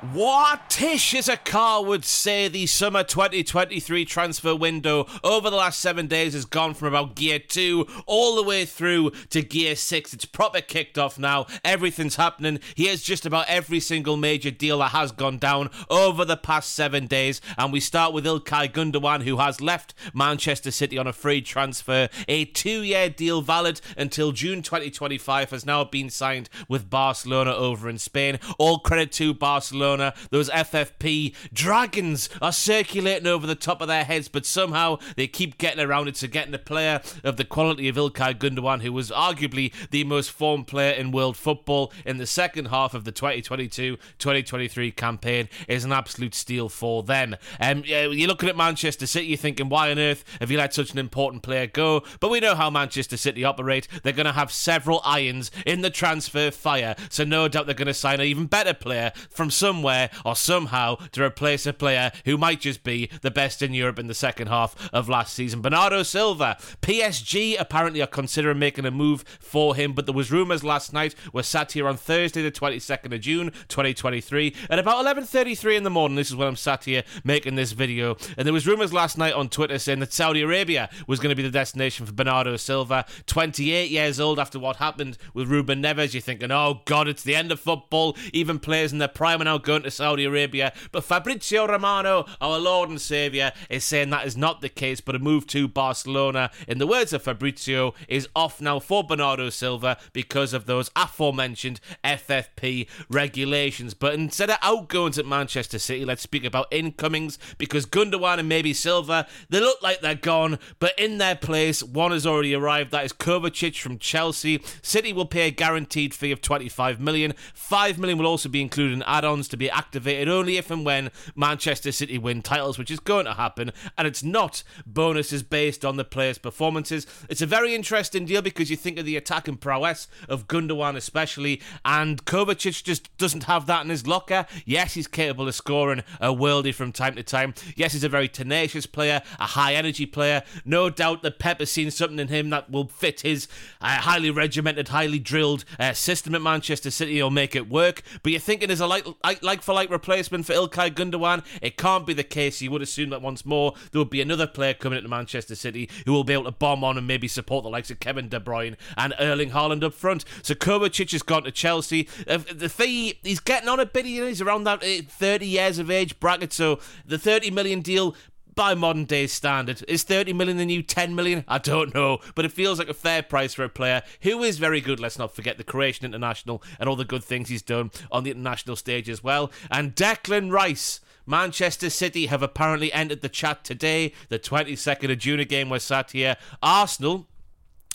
What-ish, as a car would say, the summer 2023 transfer window over the last seven days has gone from about gear two all the way through to gear six. It's proper kicked off now. Everything's happening. Here's just about every single major deal that has gone down over the past seven days. And we start with Ilkay Gundogan, who has left Manchester City on a free transfer. A two-year deal valid until June 2025 has now been signed with Barcelona over in Spain. All credit to Barcelona Barcelona. Those FFP dragons are circulating over the top of their heads, but somehow they keep getting around it to getting a player of the quality of Ilkay Gundogan, who was arguably the most formed player in world football in the second half of the 2022-2023 campaign, is an absolute steal for them. Um, you're looking at Manchester City, you're thinking, why on earth have you let such an important player go? But we know how Manchester City operate. They're going to have several irons in the transfer fire, so no doubt they're going to sign an even better player from somewhere or somehow to replace a player who might just be the best in Europe in the second half of last season. Bernardo Silva, PSG apparently are considering making a move for him, but there was rumours last night. We're sat here on Thursday, the 22nd of June, 2023, at about 11:33 in the morning. This is when I'm sat here making this video, and there was rumours last night on Twitter saying that Saudi Arabia was going to be the destination for Bernardo Silva, 28 years old after what happened with Ruben Neves. You're thinking, oh God, it's the end of football. Even players in their prime are now going to Saudi Arabia. But Fabrizio Romano, our Lord and Saviour, is saying that is not the case, but a move to Barcelona, in the words of Fabrizio, is off now for Bernardo Silva because of those aforementioned FFP regulations. But instead of outgoings at Manchester City, let's speak about incomings because Gundogan and maybe Silva, they look like they're gone, but in their place, one has already arrived. That is Kovacic from Chelsea. City will pay a guaranteed fee of 25 million. 5 million will also be included in add-ons to be activated only if and when Manchester City win titles, which is going to happen, and it's not bonuses based on the players' performances. It's a very interesting deal because you think of the attacking prowess of Gundogan, especially, and Kovacic just doesn't have that in his locker. Yes, he's capable of scoring a worldie from time to time. Yes, he's a very tenacious player, a high energy player. No doubt that Pep has seen something in him that will fit his uh, highly regimented, highly drilled uh, system at Manchester City. He'll make it work. But you're thinking as a like, like, like for like replacement for Ilkay Gundogan. It can't be the case. You would assume that once more there would be another player coming into Manchester City who will be able to bomb on and maybe support the likes of Kevin De Bruyne and Erling Haaland up front. So Kovacic has gone to Chelsea. Uh, the fee, he's getting on a bit. He's around that uh, 30 years of age bracket. So the 30 million deal by modern day standard. Is 30 million the new 10 million? I don't know, but it feels like a fair price for a player who is very good. Let's not forget the Croatian international and all the good things he's done on the international stage as well. And Declan Rice. Manchester City have apparently entered the chat today. The 22nd of June a game was sat here. Arsenal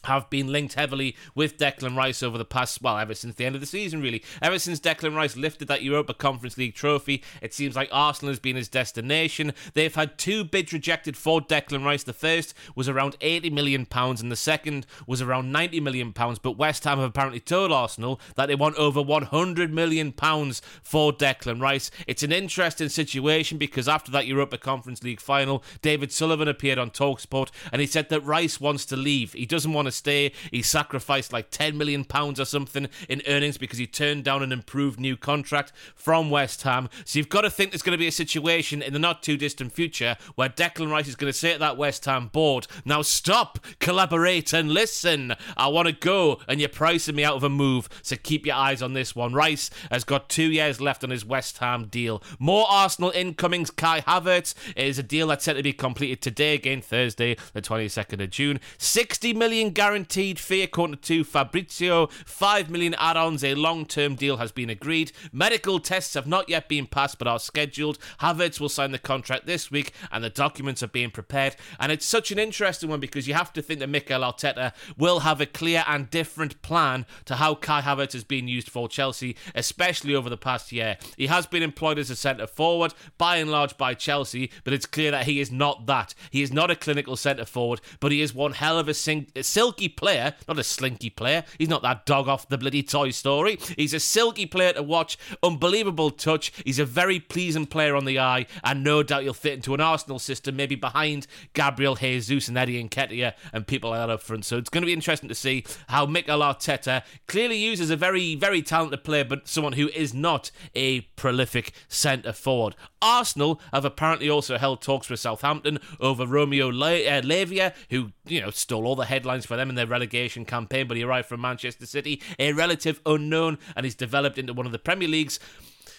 have been linked heavily with Declan Rice over the past, well, ever since the end of the season, really. Ever since Declan Rice lifted that Europa Conference League trophy, it seems like Arsenal has been his destination. They've had two bids rejected for Declan Rice. The first was around £80 million, and the second was around £90 million. But West Ham have apparently told Arsenal that they want over £100 million for Declan Rice. It's an interesting situation because after that Europa Conference League final, David Sullivan appeared on Talksport and he said that Rice wants to leave. He doesn't want to stay. He sacrificed like 10 million pounds or something in earnings because he turned down an improved new contract from West Ham. So you've got to think there's going to be a situation in the not too distant future where Declan Rice is going to say to that West Ham board, "Now stop, collaborate and listen. I want to go and you're pricing me out of a move. So keep your eyes on this one." Rice has got 2 years left on his West Ham deal. More Arsenal incomings. Kai Havertz is a deal that's set to be completed today again Thursday, the 22nd of June. 60 million guaranteed fee according to Fabrizio. 5 million add ons. A long term deal has been agreed. Medical tests have not yet been passed but are scheduled. Havertz will sign the contract this week and the documents are being prepared. And it's such an interesting one because you have to think that Mikel Arteta will have a clear and different plan to how Kai Havertz has been used for Chelsea, especially over the past year. He has been employed as a centre forward, by and large by Chelsea, but it's clear that he is not that. He is not a clinical centre forward, but he is one hell of a sing- silky player, not a slinky player. He's not that dog off the bloody Toy Story. He's a silky player to watch, unbelievable touch. He's a very pleasing player on the eye, and no doubt he'll fit into an Arsenal system, maybe behind Gabriel Jesus and Eddie Nketiah and people like that up front. So it's going to be interesting to see how Mikel Arteta clearly uses a very, very talented player, but someone who is not a prolific centre forward. Arsenal have apparently also held talks with Southampton over Romeo Le- uh, Lavia, who you know stole all the headlines for them in their relegation campaign, but he arrived from Manchester City, a relative unknown, and he's developed into one of the Premier League's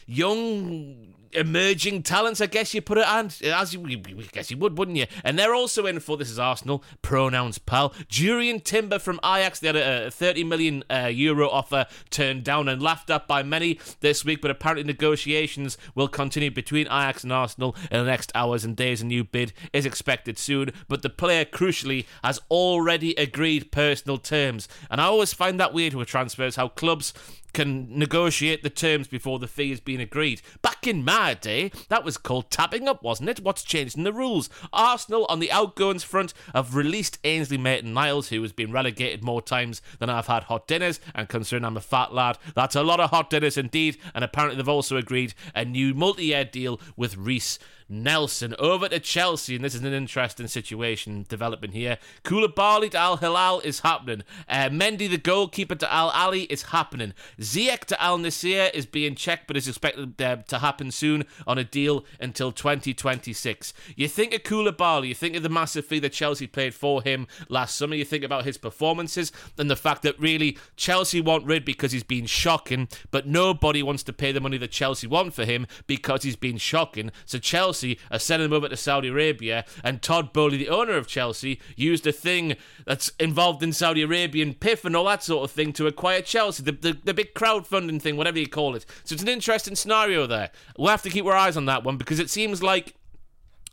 young emerging talents, I guess you put it on, as you, I guess you would, wouldn't you? And they're also in for this is Arsenal pronouns pal. Jurrien Timber from Ajax. They had a 30 million uh, euro offer turned down and laughed at by many this week, but apparently negotiations will continue between Ajax and Arsenal in the next hours and days. A new bid is expected soon, but the player crucially has already agreed personal terms, and I always find that weird with transfers how clubs can negotiate the terms before the fee has been agreed. Back in my day, that was called tapping up, wasn't it? What's changed in the rules? Arsenal on the outgoings front have released Ainsley Maitland-Niles, who has been relegated more times than I've had hot dinners, and considering I'm a fat lad, that's a lot of hot dinners indeed. And apparently they've also agreed a new multi-year deal with Reiss Nelson over to Chelsea, and this is an interesting situation developing here. Koulibaly to Al Hilal is happening. Uh, Mendy, the goalkeeper, to Al Ahli is happening. Ziyech to Al Nassr is being checked, but is expected uh, to happen soon on a deal until 2026. You think of Koulibaly, you think of the massive fee that Chelsea paid for him last summer, you think about his performances, and the fact that really Chelsea want rid because he's been shocking, but nobody wants to pay the money that Chelsea want for him because he's been shocking. So Chelsea Chelsea are sending him over to Saudi Arabia, and Todd Boehly, the owner of Chelsea, used a thing that's involved in Saudi Arabian PIF and all that sort of thing to acquire Chelsea, the, the, the big crowdfunding thing, whatever you call it. So it's an interesting scenario there. We'll have to keep our eyes on that one because it seems like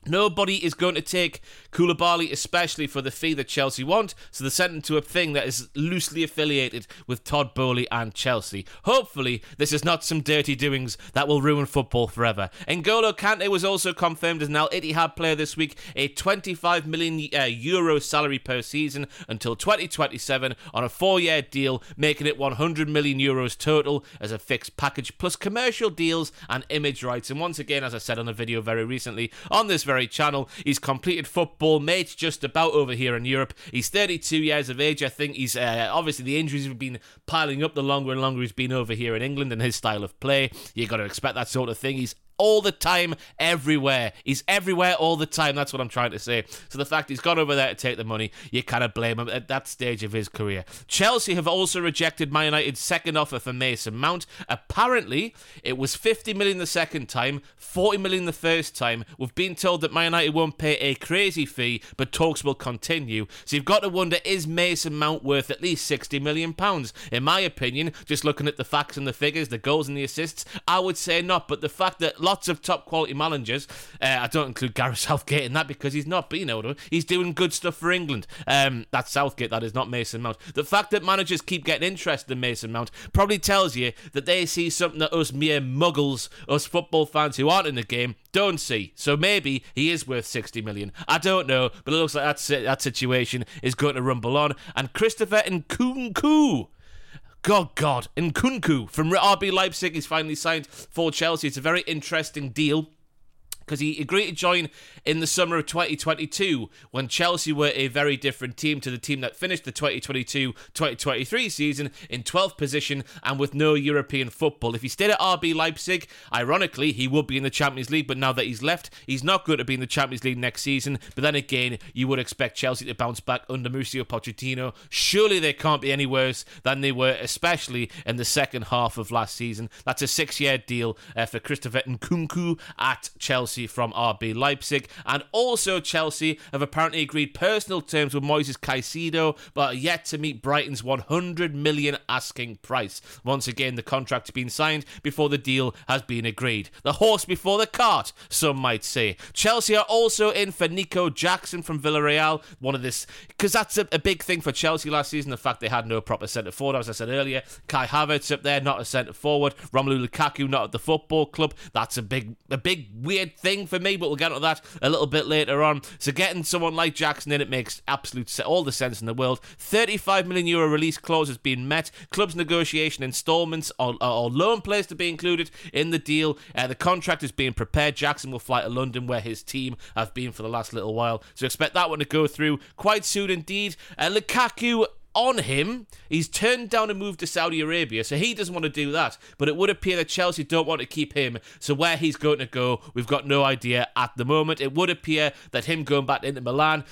Nobody is going to take Koulibaly, especially for the fee that Chelsea want, so they sent him to a thing that is loosely affiliated with Todd Boehly and Chelsea. Hopefully, this is not some dirty doings that will ruin football forever. N'Golo Kante was also confirmed as an Al Ittihad player this week, a 25 million uh, euro salary per season until 2027 on a four-year deal, making it 100 million euros total as a fixed package, plus commercial deals and image rights. And once again, as I said on a video very recently, on this very very channel. He's completed football, mates just about over here in Europe. He's 32 years of age. I think he's uh, obviously the injuries have been piling up the longer and longer he's been over here in England and his style of play. You've got to expect that sort of thing. He's all the time, everywhere. He's everywhere all the time. That's what I'm trying to say. So the fact he's gone over there to take the money, you kind of blame him at that stage of his career. Chelsea have also rejected Man United's second offer for Mason Mount. Apparently, it was 50 million the second time, 40 million the first time. We've been told that Man United won't pay a crazy fee, but talks will continue. So you've got to wonder is Mason Mount worth at least 60 million pounds? In my opinion, just looking at the facts and the figures, the goals and the assists, I would say not. But the fact that lots of top quality managers. Uh, I don't include Gareth Southgate in that because he's not, but you know, he's doing good stuff for England. Um, that's Southgate, that is not Mason Mount. The fact that managers keep getting interested in Mason Mount probably tells you that they see something that us mere muggles, us football fans who aren't in the game, don't see. So maybe he is worth 60 million. I don't know, but it looks like that, that situation is going to rumble on. And Christopher and Nkunku God, God. Nkunku from RB Leipzig is finally signed for Chelsea. It's a very interesting deal because he agreed to join in the summer of 2022 when Chelsea were a very different team to the team that finished the 2022 2023 season in 12th position and with no European football. If he stayed at RB Leipzig, ironically, he would be in the Champions League, but now that he's left, he's not going to be in the Champions League next season. But then again, you would expect Chelsea to bounce back under Mauricio Pochettino. Surely they can't be any worse than they were, especially in the second half of last season. That's a six year deal uh, for Christopher Nkunku at Chelsea. Chelsea from RB Leipzig. And also, Chelsea have apparently agreed personal terms with Moises Caicedo, but are yet to meet Brighton's 100 million asking price. Once again, the contract has been signed before the deal has been agreed. The horse before the cart, some might say. Chelsea are also in for Nico Jackson from Villarreal. One of this, because that's a, a, big thing for Chelsea last season. The fact they had no proper centre forward, as I said earlier. Kai Havertz up there, not a centre forward. Romelu Lukaku not at the football club. That's a big, a big weird thing thing for me, but we'll get into that a little bit later on. So getting someone like Jackson in, it makes absolute se- all the sense in the world. 35 million euro release clause has been met. Clubs negotiation installments or, loan players to be included in the deal. Uh, the contract is being prepared. Jackson will fly to London, where his team have been for the last little while. So expect that one to go through quite soon indeed. Uh, Lukaku on him. He's turned down a move to Saudi Arabia, so he doesn't want to do that. But it would appear that Chelsea don't want to keep him. So where he's going to go, we've got no idea at the moment. It would appear that him going back into Milan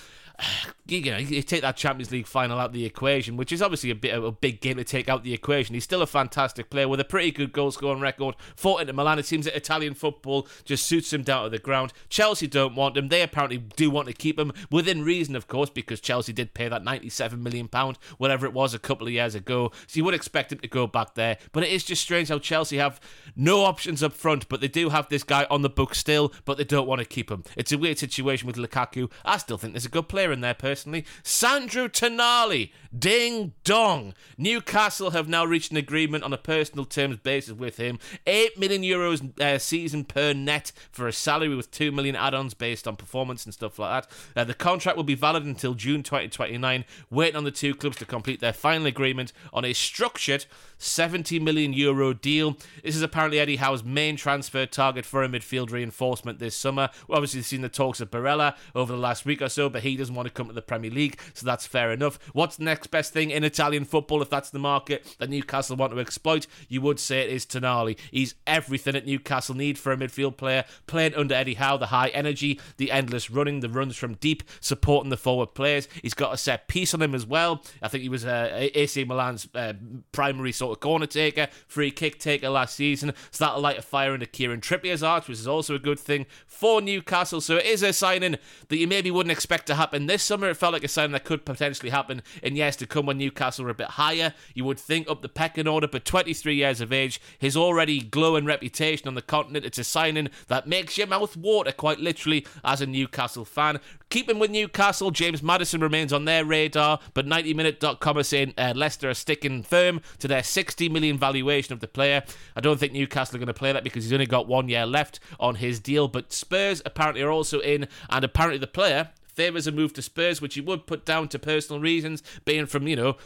you know, you take that Champions League final out of the equation, which is obviously a bit of a big game to take out the equation. He's still a fantastic player with a pretty good goal scoring record. Fought into Milan. It seems that Italian football just suits him down to the ground. Chelsea don't want him. They apparently do want to keep him within reason, of course, because Chelsea did pay that ninety-seven million pound, whatever it was, a couple of years ago. So you would expect him to go back there. But it is just strange how Chelsea have no options up front, but they do have this guy on the book still, but they don't want to keep him. It's a weird situation with Lukaku. I still think there's a good player in there personally. Sandro Tonali, ding dong. Newcastle have now reached an agreement on a personal terms basis with him. 8 million euros uh, season per net for a salary with 2 million add ons based on performance and stuff like that. Uh, the contract will be valid until June 2029, waiting on the two clubs to complete their final agreement on a structured 70 million euro deal. This is apparently Eddie Howe's main transfer target for a midfield reinforcement this summer. We've obviously seen the talks of Barella over the last week or so, but he doesn't want to come to the Premier League, so that's fair enough. What's the next best thing in Italian football if that's the market that Newcastle want to exploit? You would say it is Tonali. He's everything that Newcastle need for a midfield player, playing under Eddie Howe, the high energy, the endless running, the runs from deep, supporting the forward players. He's got a set piece on him as well. I think he was uh, AC Milan's uh, primary sort of corner taker, free kick taker last season. So that'll light a fire into Kieran Trippier's arch, which is also a good thing for Newcastle. So it is a signing that you maybe wouldn't expect to happen this summer. It felt like a signing that could potentially happen in years to come when Newcastle are a bit higher. You would think up the pecking order, but 23 years of age, his already glowing reputation on the continent. It's a signing that makes your mouth water, quite literally, as a Newcastle fan. Keeping with Newcastle, James Maddison remains on their radar, but 90minute.com are saying uh, Leicester are sticking firm to their 60 million valuation of the player. I don't think Newcastle are going to play that because he's only got one year left on his deal, but Spurs apparently are also in, and apparently the player favours a move to Spurs, which he would put down to personal reasons, being from, you know,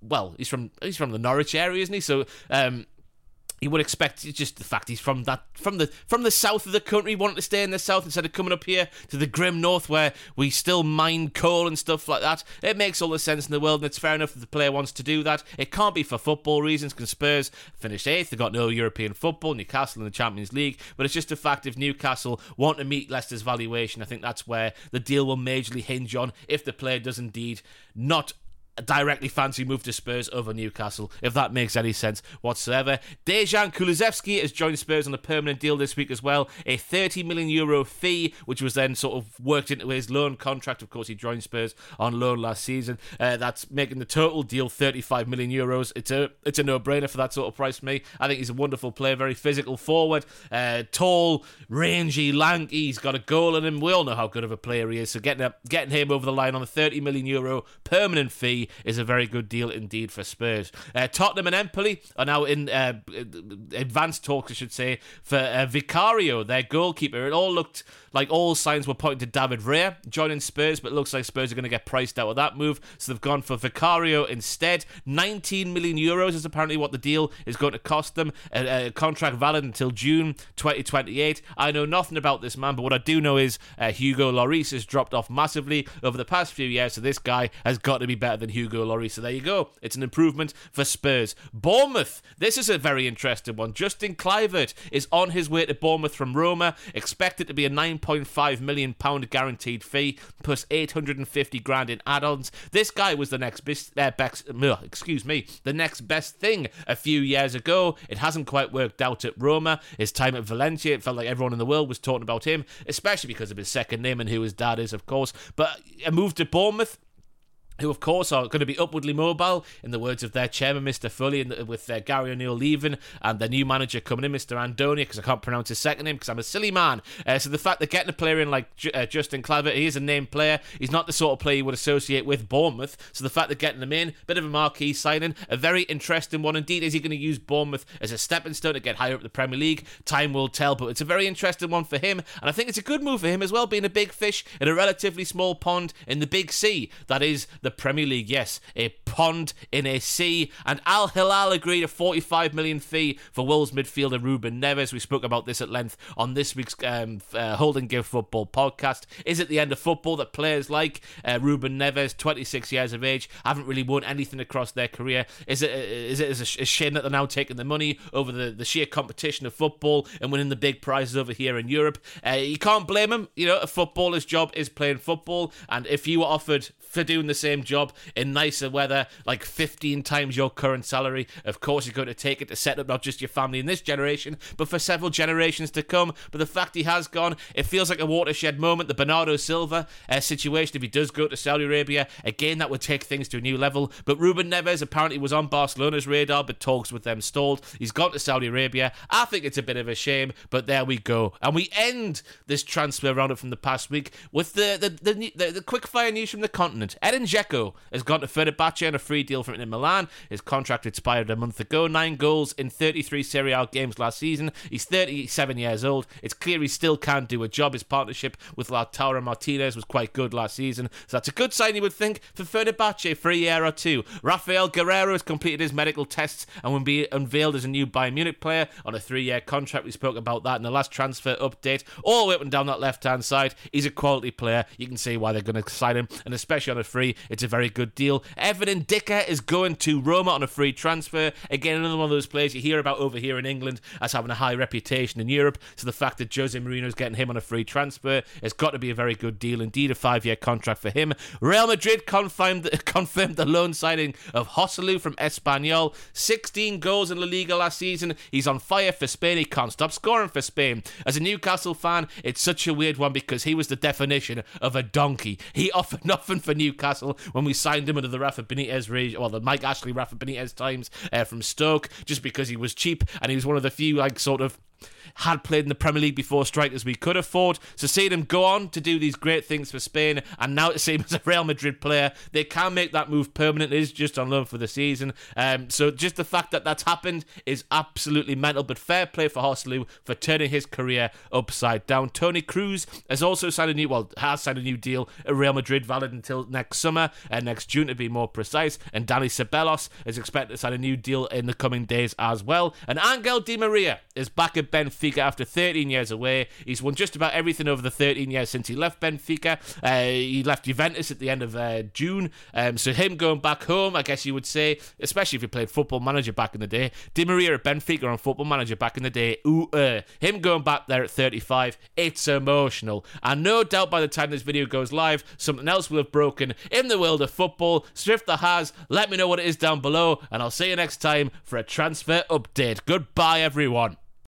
well, he's from he's from the Norwich area, isn't he? So um, you would expect just the fact he's from that from the from the south of the country, wanting to stay in the south instead of coming up here to the grim north where we still mine coal and stuff like that. It makes all the sense in the world, and it's fair enough if the player wants to do that. It can't be for football reasons because Spurs finished eighth, they've got no European football, Newcastle in the Champions League, but it's just a fact if Newcastle want to meet Leicester's valuation, I think that's where the deal will majorly hinge on if the player does indeed not directly fancy move to Spurs over Newcastle, if that makes any sense whatsoever. Dejan Kulusevski has joined Spurs on a permanent deal this week as well, a 30 million euro fee, which was then sort of worked into his loan contract. Of course, he joined Spurs on loan last season. Uh, that's making the total deal 35 million euros. It's a it's a no brainer for that sort of price for me. I think he's a wonderful player, very physical forward, uh, tall, rangy, lanky. He's got a goal in him. We all know how good of a player he is. So getting a, getting him over the line on a 30 million euro permanent fee is a very good deal indeed for Spurs. Uh, Tottenham and Empoli are now in uh, advanced talks, I should say, for uh, Vicario, their goalkeeper. It all looked like all signs were pointing to David Raya joining Spurs, but it looks like Spurs are going to get priced out of that move. So they've gone for Vicario instead. 19 million euros is apparently what the deal is going to cost them. A, a contract valid until June 2028. I know nothing about this man, but what I do know is uh, Hugo Lloris has dropped off massively over the past few years, so this guy has got to be better than Hugo Lloris. So there you go. It's an improvement for Spurs. Bournemouth. This is a very interesting one. Justin Kluivert is on his way to Bournemouth from Roma, expected to be a 9.5 million pound guaranteed fee plus 850 grand in add-ons. This guy was the next best, uh, best excuse me, the next best thing a few years ago. It hasn't quite worked out at Roma. His time at Valencia, it felt like everyone in the world was talking about him, especially because of his second name and who his dad is, of course. But a move to Bournemouth who of course are going to be upwardly mobile, in the words of their chairman, Mr. Foley, and with uh, Gary O'Neill leaving and their new manager coming in, Mr. Andonia, because I can't pronounce his second name because I'm a silly man. Uh, so the fact that getting a player in like J- uh, Justin Kluivert, he is a named player. He's not the sort of player you would associate with Bournemouth. So the fact that getting him in, bit of a marquee signing, a very interesting one indeed. Is he going to use Bournemouth as a stepping stone to get higher up the Premier League? Time will tell, but it's a very interesting one for him, and I think it's a good move for him as well, being a big fish in a relatively small pond in the big sea that is the Premier League. Yes, a pond in a sea. And Al Hilal agreed a 45 million fee for Wolves midfielder Ruben Neves. We spoke about this at length on this week's um, uh, Hold and Give Football podcast. Is it the end of football that players like uh, Ruben Neves, 26 years of age, haven't really won anything across their career? Is it uh, is it a shame that they're now taking the money over the, the sheer competition of football and winning the big prizes over here in Europe? Uh, you can't blame them. You know, a footballer's job is playing football, and if you were offered for doing the same job in nicer weather, like 15 times your current salary. Of course, you're going to take it to set up not just your family in this generation, but for several generations to come. But the fact he has gone, it feels like a watershed moment. The Bernardo Silva uh, situation, if he does go to Saudi Arabia, again, that would take things to a new level. But Ruben Neves apparently was on Barcelona's radar, but talks with them stalled. He's gone to Saudi Arabia. I think it's a bit of a shame, but there we go. And we end this transfer roundup from the past week with the the, the, the, the quick fire news from the continent. Edin Dzeko has gone to Fenerbahce on a free deal from Inter Milan. His contract expired a month ago. Nine goals in 33 Serie A games last season. He's 37 years old. It's clear he still can't do a job. His partnership with Lautaro Martinez was quite good last season. So that's a good sign, you would think, for Fenerbahce for a year or two. Raphael Guerreiro has completed his medical tests and will be unveiled as a new Bayern Munich player on a three year contract. We spoke about that in the last transfer update. All the way up and down that left hand side. He's a quality player. You can see why they're going to sign him, and especially on a free, it's a very good deal. Evan Ndicka is going to Roma on a free transfer. Again, another one of those players you hear about over here in England as having a high reputation in Europe. So the fact that Jose Mourinho is getting him on a free transfer has got to be a very good deal indeed. A five-year contract for him. Real Madrid confirmed confirmed the loan signing of Joselu from Espanyol. 16 goals in La Liga last season. He's on fire for Spain. He can't stop scoring for Spain. As a Newcastle fan, it's such a weird one because he was the definition of a donkey. He offered nothing for Newcastle when we signed him under the Rafa Benitez regime, well, the Mike Ashley Rafa Benitez times uh, from Stoke, just because he was cheap and he was one of the few like sort of had played in the Premier League before strikers we could afford. So seeing him go on to do these great things for Spain and now to see him as a Real Madrid player, they can make that move permanent. It is just on loan for the season. Um, so just the fact that that's happened is absolutely mental. But fair play for Joselu for turning his career upside down. Toni Kroos has also signed a new, well, has signed a new deal at Real Madrid, valid until next summer and uh, next June to be more precise. And Dani Ceballos is expected to sign a new deal in the coming days as well. And Angel Di Maria is back at Benfica Benfica after 13 years away. He's won just about everything over the 13 years since he left Benfica. Uh, he left Juventus at the end of uh, June. Um, so him going back home, I guess you would say, especially if you played Football Manager back in the day. Di Maria at Benfica on Football Manager back in the day. Ooh, uh, him going back there at 35, it's emotional. And no doubt by the time this video goes live, something else will have broken in the world of football. Swifter has. Let me know what it is down below, and I'll see you next time for a transfer update. Goodbye, everyone.